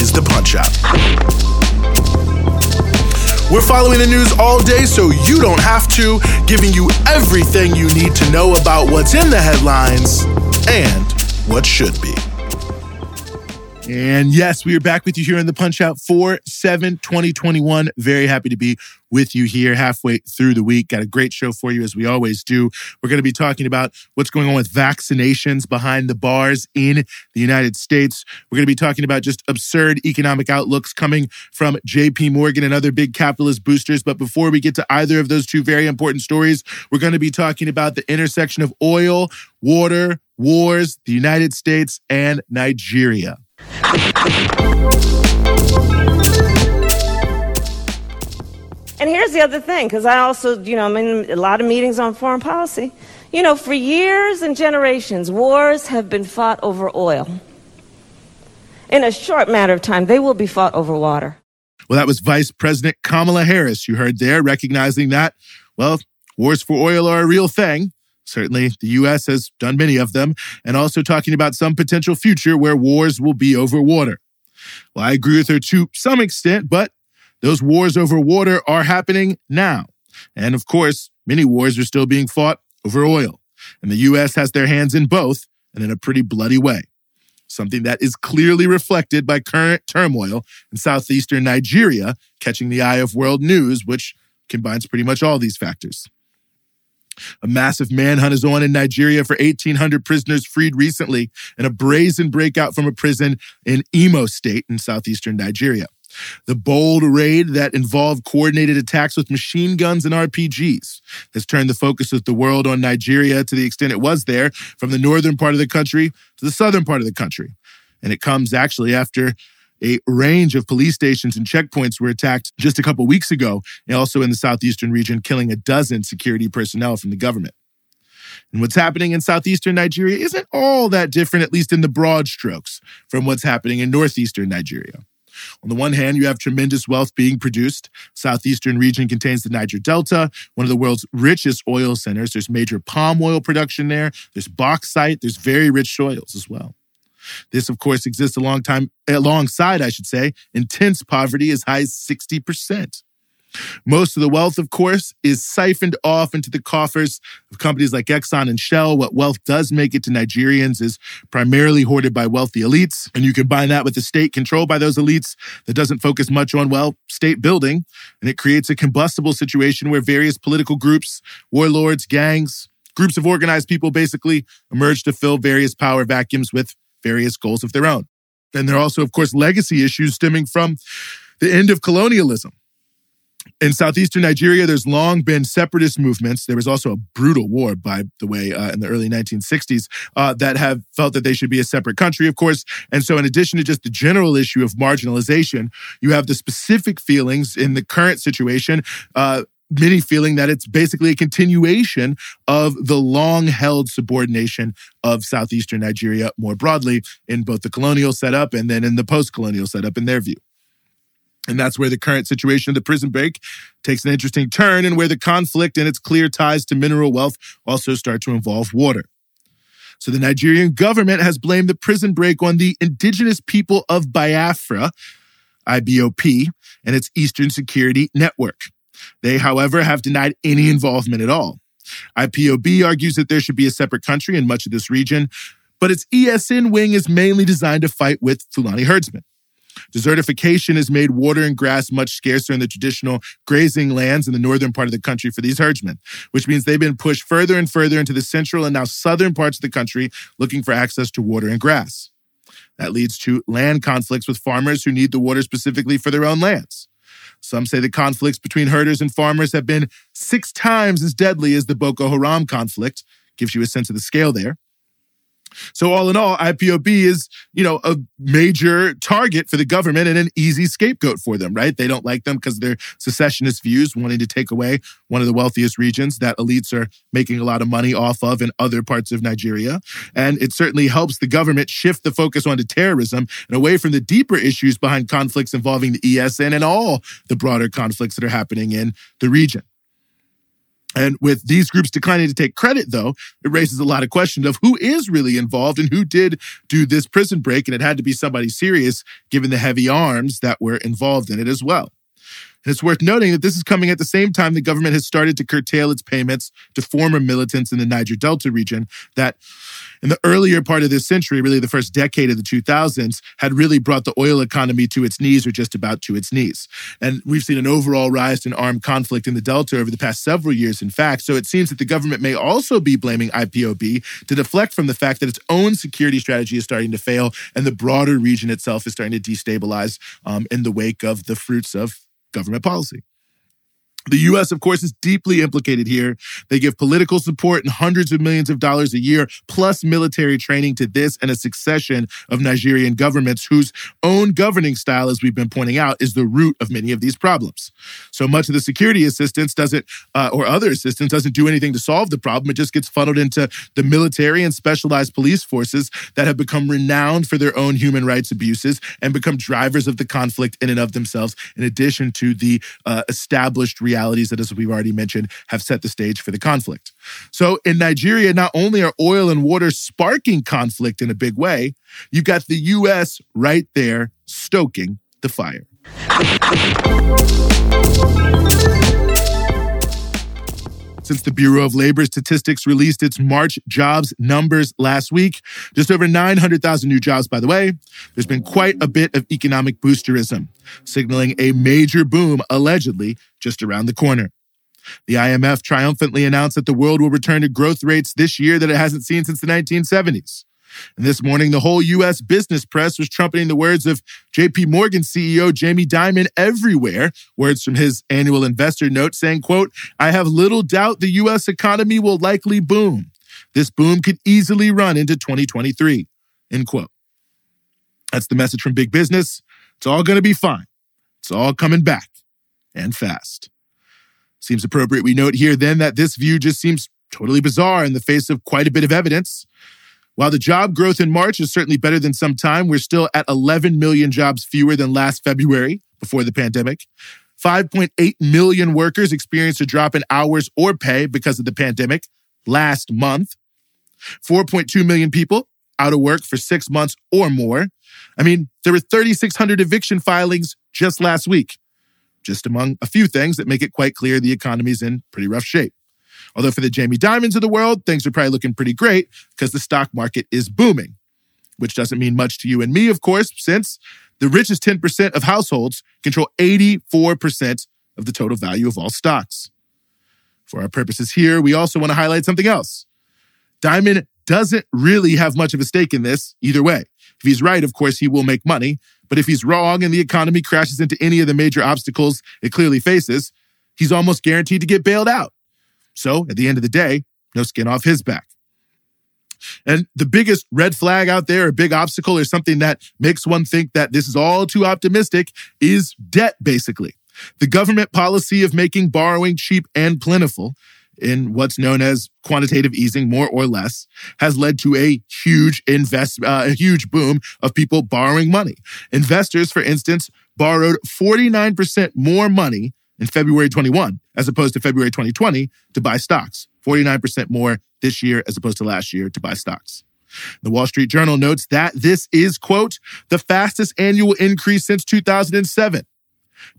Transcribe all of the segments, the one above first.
is the Punch Out. We're following the news all day so you don't have to, giving you everything you need to know about what's in the headlines and what should be. And yes, we are back with you here in the Punch Out for 7 2021. Very happy to be with you here halfway through the week. Got a great show for you as we always do. We're going to be talking about what's going on with vaccinations behind the bars in the United States. We're going to be talking about just absurd economic outlooks coming from JP Morgan and other big capitalist boosters. But before we get to either of those two very important stories, we're going to be talking about the intersection of oil, water, wars, the United States, and Nigeria. And here's the other thing, because I also, you know, I'm in a lot of meetings on foreign policy. You know, for years and generations, wars have been fought over oil. In a short matter of time, they will be fought over water. Well, that was Vice President Kamala Harris, you heard there, recognizing that, well, wars for oil are a real thing. Certainly, the U.S. has done many of them, and also talking about some potential future where wars will be over water. Well, I agree with her to some extent, but those wars over water are happening now. And of course, many wars are still being fought over oil. And the U.S. has their hands in both, and in a pretty bloody way. Something that is clearly reflected by current turmoil in southeastern Nigeria, catching the eye of world news, which combines pretty much all these factors. A massive manhunt is on in Nigeria for 1,800 prisoners freed recently in a brazen breakout from a prison in Imo State in southeastern Nigeria. The bold raid that involved coordinated attacks with machine guns and RPGs has turned the focus of the world on Nigeria to the extent it was there, from the northern part of the country to the southern part of the country. And it comes actually after a range of police stations and checkpoints were attacked just a couple weeks ago, and also in the southeastern region, killing a dozen security personnel from the government. And what's happening in southeastern Nigeria isn't all that different, at least in the broad strokes, from what's happening in northeastern Nigeria. On the one hand, you have tremendous wealth being produced. Southeastern region contains the Niger Delta, one of the world's richest oil centers. There's major palm oil production there. There's bauxite. There's very rich soils as well. This, of course, exists a long time alongside, I should say, intense poverty as high as 60%. Most of the wealth, of course, is siphoned off into the coffers of companies like Exxon and Shell. What wealth does make it to Nigerians is primarily hoarded by wealthy elites. And you combine that with a state controlled by those elites that doesn't focus much on, well, state building. And it creates a combustible situation where various political groups, warlords, gangs, groups of organized people basically emerge to fill various power vacuums with various goals of their own. And there are also, of course, legacy issues stemming from the end of colonialism. In southeastern Nigeria, there's long been separatist movements. There was also a brutal war, by the way, uh, in the early 1960s, uh, that have felt that they should be a separate country, of course. And so, in addition to just the general issue of marginalization, you have the specific feelings in the current situation. Uh, many feeling that it's basically a continuation of the long held subordination of southeastern Nigeria more broadly in both the colonial setup and then in the post colonial setup, in their view. And that's where the current situation of the prison break takes an interesting turn and where the conflict and its clear ties to mineral wealth also start to involve water. So the Nigerian government has blamed the prison break on the indigenous people of Biafra, IPOB, and its Eastern Security Network. They, however, have denied any involvement at all. IPOB argues that there should be a separate country in much of this region, but its ESN wing is mainly designed to fight with Fulani herdsmen. Desertification has made water and grass much scarcer in the traditional grazing lands in the northern part of the country for these herdsmen, which means they've been pushed further and further into the central and now southern parts of the country looking for access to water and grass. That leads to land conflicts with farmers who need the water specifically for their own lands. Some say the conflicts between herders and farmers have been six times as deadly as the Boko Haram conflict. Gives you a sense of the scale there. So all in all, IPOB is, you know, a major target for the government and an easy scapegoat for them, right? They don't like them because they're secessionist views, wanting to take away one of the wealthiest regions that elites are making a lot of money off of in other parts of Nigeria. And it certainly helps the government shift the focus onto terrorism and away from the deeper issues behind conflicts involving the ESN and all the broader conflicts that are happening in the region. And with these groups declining to take credit, though, it raises a lot of questions of who is really involved and who did do this prison break. And it had to be somebody serious given the heavy arms that were involved in it as well. And it's worth noting that this is coming at the same time the government has started to curtail its payments to former militants in the Niger Delta region that in the earlier part of this century, really the first decade of the 2000s, had really brought the oil economy to its knees or just about to its knees. And we've seen an overall rise in armed conflict in the Delta over the past several years, in fact. So it seems that the government may also be blaming IPOB to deflect from the fact that its own security strategy is starting to fail and the broader region itself is starting to destabilize um, in the wake of the fruits of government policy. The US, of course, is deeply implicated here. They give political support and hundreds of millions of dollars a year, plus military training to this and a succession of Nigerian governments whose own governing style, as we've been pointing out, is the root of many of these problems. So much of the security assistance doesn't, uh, or other assistance doesn't do anything to solve the problem. It just gets funneled into the military and specialized police forces that have become renowned for their own human rights abuses and become drivers of the conflict in and of themselves, in addition to the uh, established realities that, as we've already mentioned, have set the stage for the conflict. So in Nigeria, not only are oil and water sparking conflict in a big way, you've got the U.S. right there stoking the fire. Since the Bureau of Labor Statistics released its March jobs numbers last week, just over 900,000 new jobs, by the way, there's been quite a bit of economic boosterism, signaling a major boom, allegedly, just around the corner. The IMF triumphantly announced that the world will return to growth rates this year that it hasn't seen since the 1970s. And this morning, the whole U.S. business press was trumpeting the words of J.P. Morgan CEO Jamie Dimon everywhere. Words from his annual investor note saying, quote, I have little doubt the U.S. economy will likely boom. This boom could easily run into 2023, end quote. That's the message from big business. It's all going to be fine. It's all coming back and fast. Seems appropriate we note here then that this view just seems totally bizarre in the face of quite a bit of evidence. While the job growth in March is certainly better than some time, we're still at 11 million jobs fewer than last February before the pandemic. 5.8 million workers experienced a drop in hours or pay because of the pandemic last month. 4.2 million people out of work for six months or more. I mean, there were 3,600 eviction filings just last week, just among a few things that make it quite clear the economy's in pretty rough shape. Although for the Jamie Dimons of the world, things are probably looking pretty great because the stock market is booming, which doesn't mean much to you and me, of course, since the richest 10% of households control 84% of the total value of all stocks. For our purposes here, we also want to highlight something else. Dimon doesn't really have much of a stake in this either way. If he's right, of course, he will make money. But if he's wrong and the economy crashes into any of the major obstacles it clearly faces, he's almost guaranteed to get bailed out. So at the end of the day, no skin off his back. And the biggest red flag out there, a big obstacle, or something that makes one think that this is all too optimistic is debt, basically. The government policy of making borrowing cheap and plentiful in what's known as quantitative easing, more or less, has led to a huge invest, uh, a huge boom of people borrowing money. Investors, for instance, borrowed 49% more money in February 21 as opposed to February 2020 to buy stocks. 49% more this year as opposed to last year to buy stocks. The Wall Street Journal notes that this is, quote, the fastest annual increase since 2007.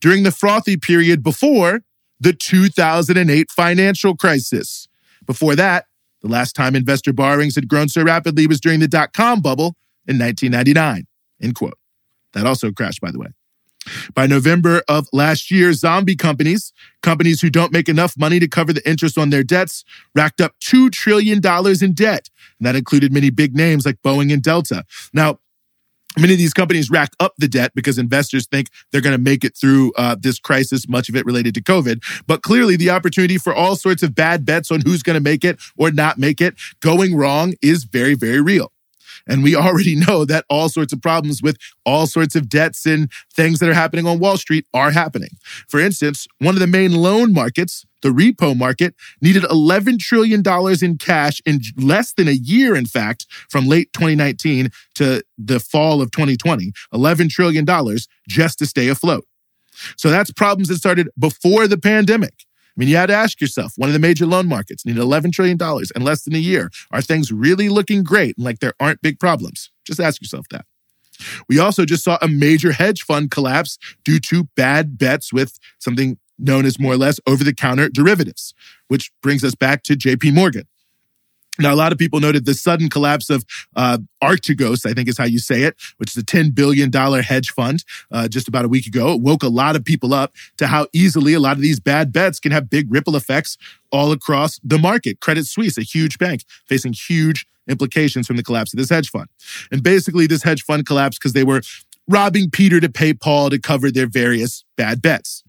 During the frothy period before the 2008 financial crisis. Before that, the last time investor borrowings had grown so rapidly was during the dot com bubble in 1999, end quote. That also crashed, by the way. By November of last year, zombie companies, companies who don't make enough money to cover the interest on their debts, racked up $2 trillion in debt. And that included many big names like Boeing and Delta. Now, Many of these companies rack up the debt because investors think they're going to make it through uh, this crisis, much of it related to COVID. But clearly, the opportunity for all sorts of bad bets on who's going to make it or not make it going wrong is very, very real. And we already know that all sorts of problems with all sorts of debts and things that are happening on Wall Street are happening. For instance, one of the main loan markets, the repo market, needed $11 trillion in cash in less than a year, in fact, from late 2019 to the fall of 2020. $11 trillion just to stay afloat. So that's problems that started before the pandemic. I mean, you had to ask yourself one of the major loan markets needed $11 trillion in less than a year. Are things really looking great and like there aren't big problems? Just ask yourself that. We also just saw a major hedge fund collapse due to bad bets with something known as more or less over the counter derivatives, which brings us back to JP Morgan. Now, a lot of people noted the sudden collapse of uh, Archegos, I think is how you say it, which is a $10 billion hedge fund uh, just about a week ago. It woke a lot of people up to how easily a lot of these bad bets can have big ripple effects all across the market. Credit Suisse, a huge bank, facing huge implications from the collapse of this hedge fund. And basically, this hedge fund collapsed because they were robbing Peter to pay Paul to cover their various bad bets.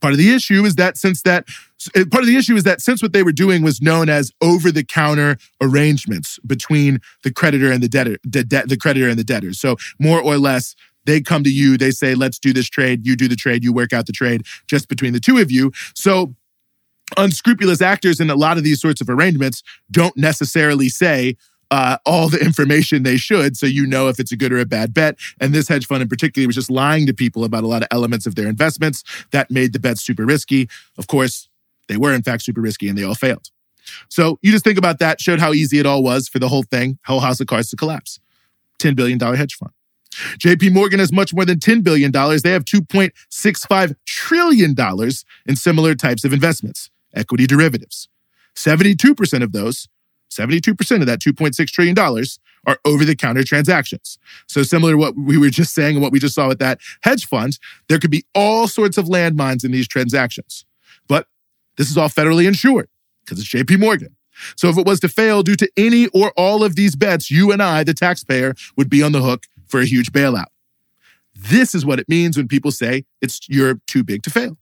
Part of the issue is that since that eh, part of the issue is that since what they were doing was known as over the counter arrangements between the creditor and the debtor, the, de- the creditor and the debtors. So more or less, they come to you, they say, let's do this trade, you do the trade, you work out the trade just between the two of you. So unscrupulous actors in a lot of these sorts of arrangements don't necessarily say, uh, all the information they should so you know if it's a good or a bad bet. And this hedge fund in particular was just lying to people about a lot of elements of their investments that made the bets super risky. Of course, they were in fact super risky and they all failed. So you just think about that, showed how easy it all was for the whole thing, whole house of cards to collapse. $10 billion hedge fund. JP Morgan has much more than $10 billion. They have $2.65 trillion in similar types of investments, equity derivatives. 72% of those 72% of that $2.6 trillion are over the counter transactions. So, similar to what we were just saying and what we just saw with that hedge fund, there could be all sorts of landmines in these transactions. But this is all federally insured because it's JP Morgan. So, if it was to fail due to any or all of these bets, you and I, the taxpayer, would be on the hook for a huge bailout. This is what it means when people say it's you're too big to fail.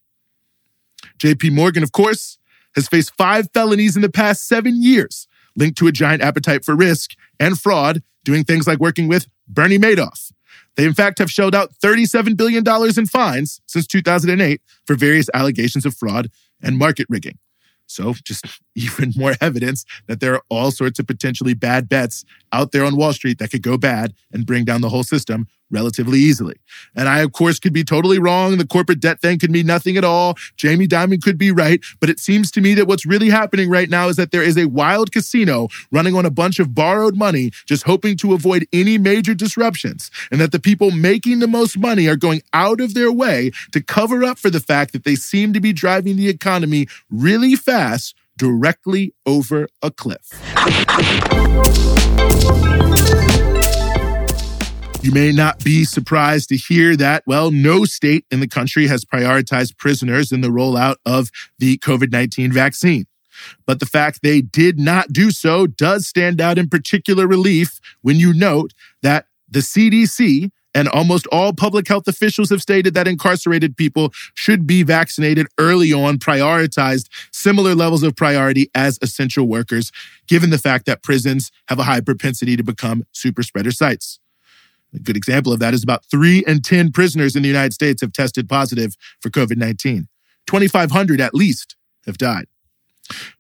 JP Morgan, of course, has faced five felonies in the past seven years linked to a giant appetite for risk and fraud, doing things like working with Bernie Madoff. They, in fact, have shelled out $37 billion in fines since 2008 for various allegations of fraud and market rigging. So, just even more evidence that there are all sorts of potentially bad bets out there on Wall Street that could go bad and bring down the whole system relatively easily. And I, of course, could be totally wrong. The corporate debt thing could mean nothing at all. Jamie Dimon could be right. But it seems to me that what's really happening right now is that there is a wild casino running on a bunch of borrowed money, just hoping to avoid any major disruptions. And that the people making the most money are going out of their way to cover up for the fact that they seem to be driving the economy really fast directly over a cliff. You may not be surprised to hear that, well, no state in the country has prioritized prisoners in the rollout of the COVID 19 vaccine. But the fact they did not do so does stand out in particular relief when you note that the CDC and almost all public health officials have stated that incarcerated people should be vaccinated early on, prioritized similar levels of priority as essential workers, given the fact that prisons have a high propensity to become super spreader sites. A good example of that is about three in 10 prisoners in the United States have tested positive for COVID 19. 2,500 at least have died.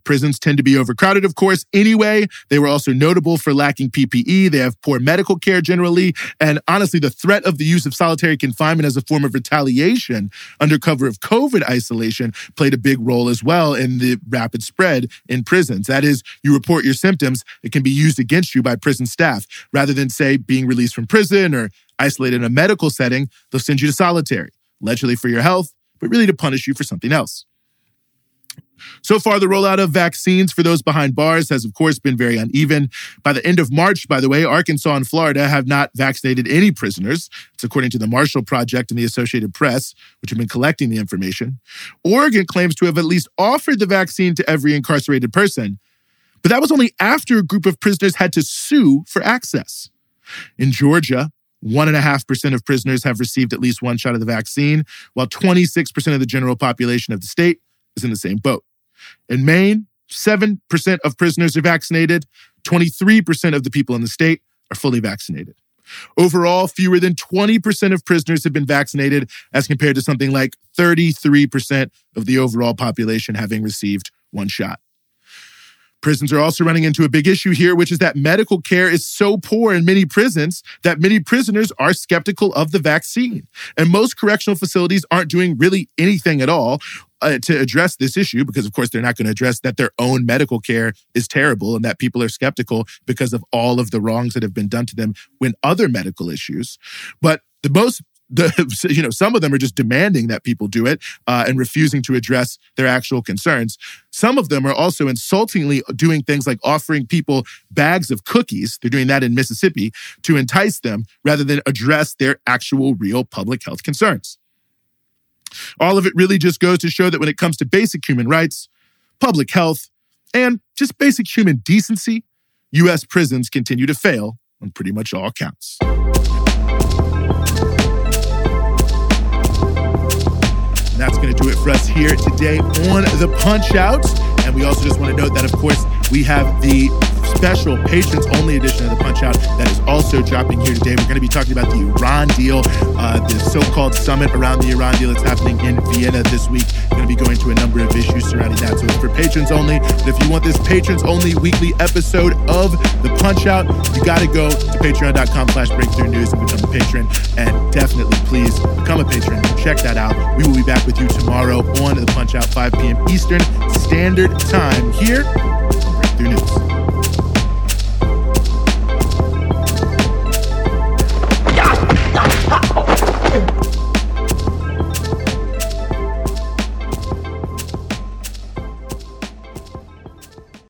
Prisons tend to be overcrowded, of course, anyway. They were also notable for lacking PPE. They have poor medical care generally. And honestly, the threat of the use of solitary confinement as a form of retaliation under cover of COVID isolation played a big role as well in the rapid spread in prisons. That is, you report your symptoms, it can be used against you by prison staff. Rather than, say, being released from prison or isolated in a medical setting, they'll send you to solitary, allegedly for your health, but really to punish you for something else. So far, the rollout of vaccines for those behind bars has, of course, been very uneven. By the end of March, by the way, Arkansas and Florida have not vaccinated any prisoners. It's according to the Marshall Project and the Associated Press, which have been collecting the information. Oregon claims to have at least offered the vaccine to every incarcerated person, but that was only after a group of prisoners had to sue for access. In Georgia, 1.5% of prisoners have received at least one shot of the vaccine, while 26% of the general population of the state is in the same boat. In Maine, 7% of prisoners are vaccinated. 23% of the people in the state are fully vaccinated. Overall, fewer than 20% of prisoners have been vaccinated, as compared to something like 33% of the overall population having received one shot. Prisons are also running into a big issue here, which is that medical care is so poor in many prisons that many prisoners are skeptical of the vaccine. And most correctional facilities aren't doing really anything at all uh, to address this issue because, of course, they're not going to address that their own medical care is terrible and that people are skeptical because of all of the wrongs that have been done to them when other medical issues. But the most the you know some of them are just demanding that people do it uh, and refusing to address their actual concerns. Some of them are also insultingly doing things like offering people bags of cookies they're doing that in mississippi to entice them rather than address their actual real public health concerns. All of it really just goes to show that when it comes to basic human rights public health and just basic human decency u.s prisons continue to fail on pretty much all counts And that's going to do it for us here today on the Punch Out. And we also just want to note that, of course, we have the special patrons only edition of the Punch Out that is also dropping here today. We're going to be talking about the Iran deal, uh, the so called summit around the Iran deal that's happening in Vienna this week. We're going to be going to a number of issues surrounding that. So it's for patrons only. But if you want this patrons only weekly episode of the Punch Out, you got to go to patreon.com slash breakthrough news and become a patron. And definitely, please become a patron. Check that out. We will be back with you tomorrow on the Punch Out, 5 p.m. Eastern Standard Time here Breakthrough News.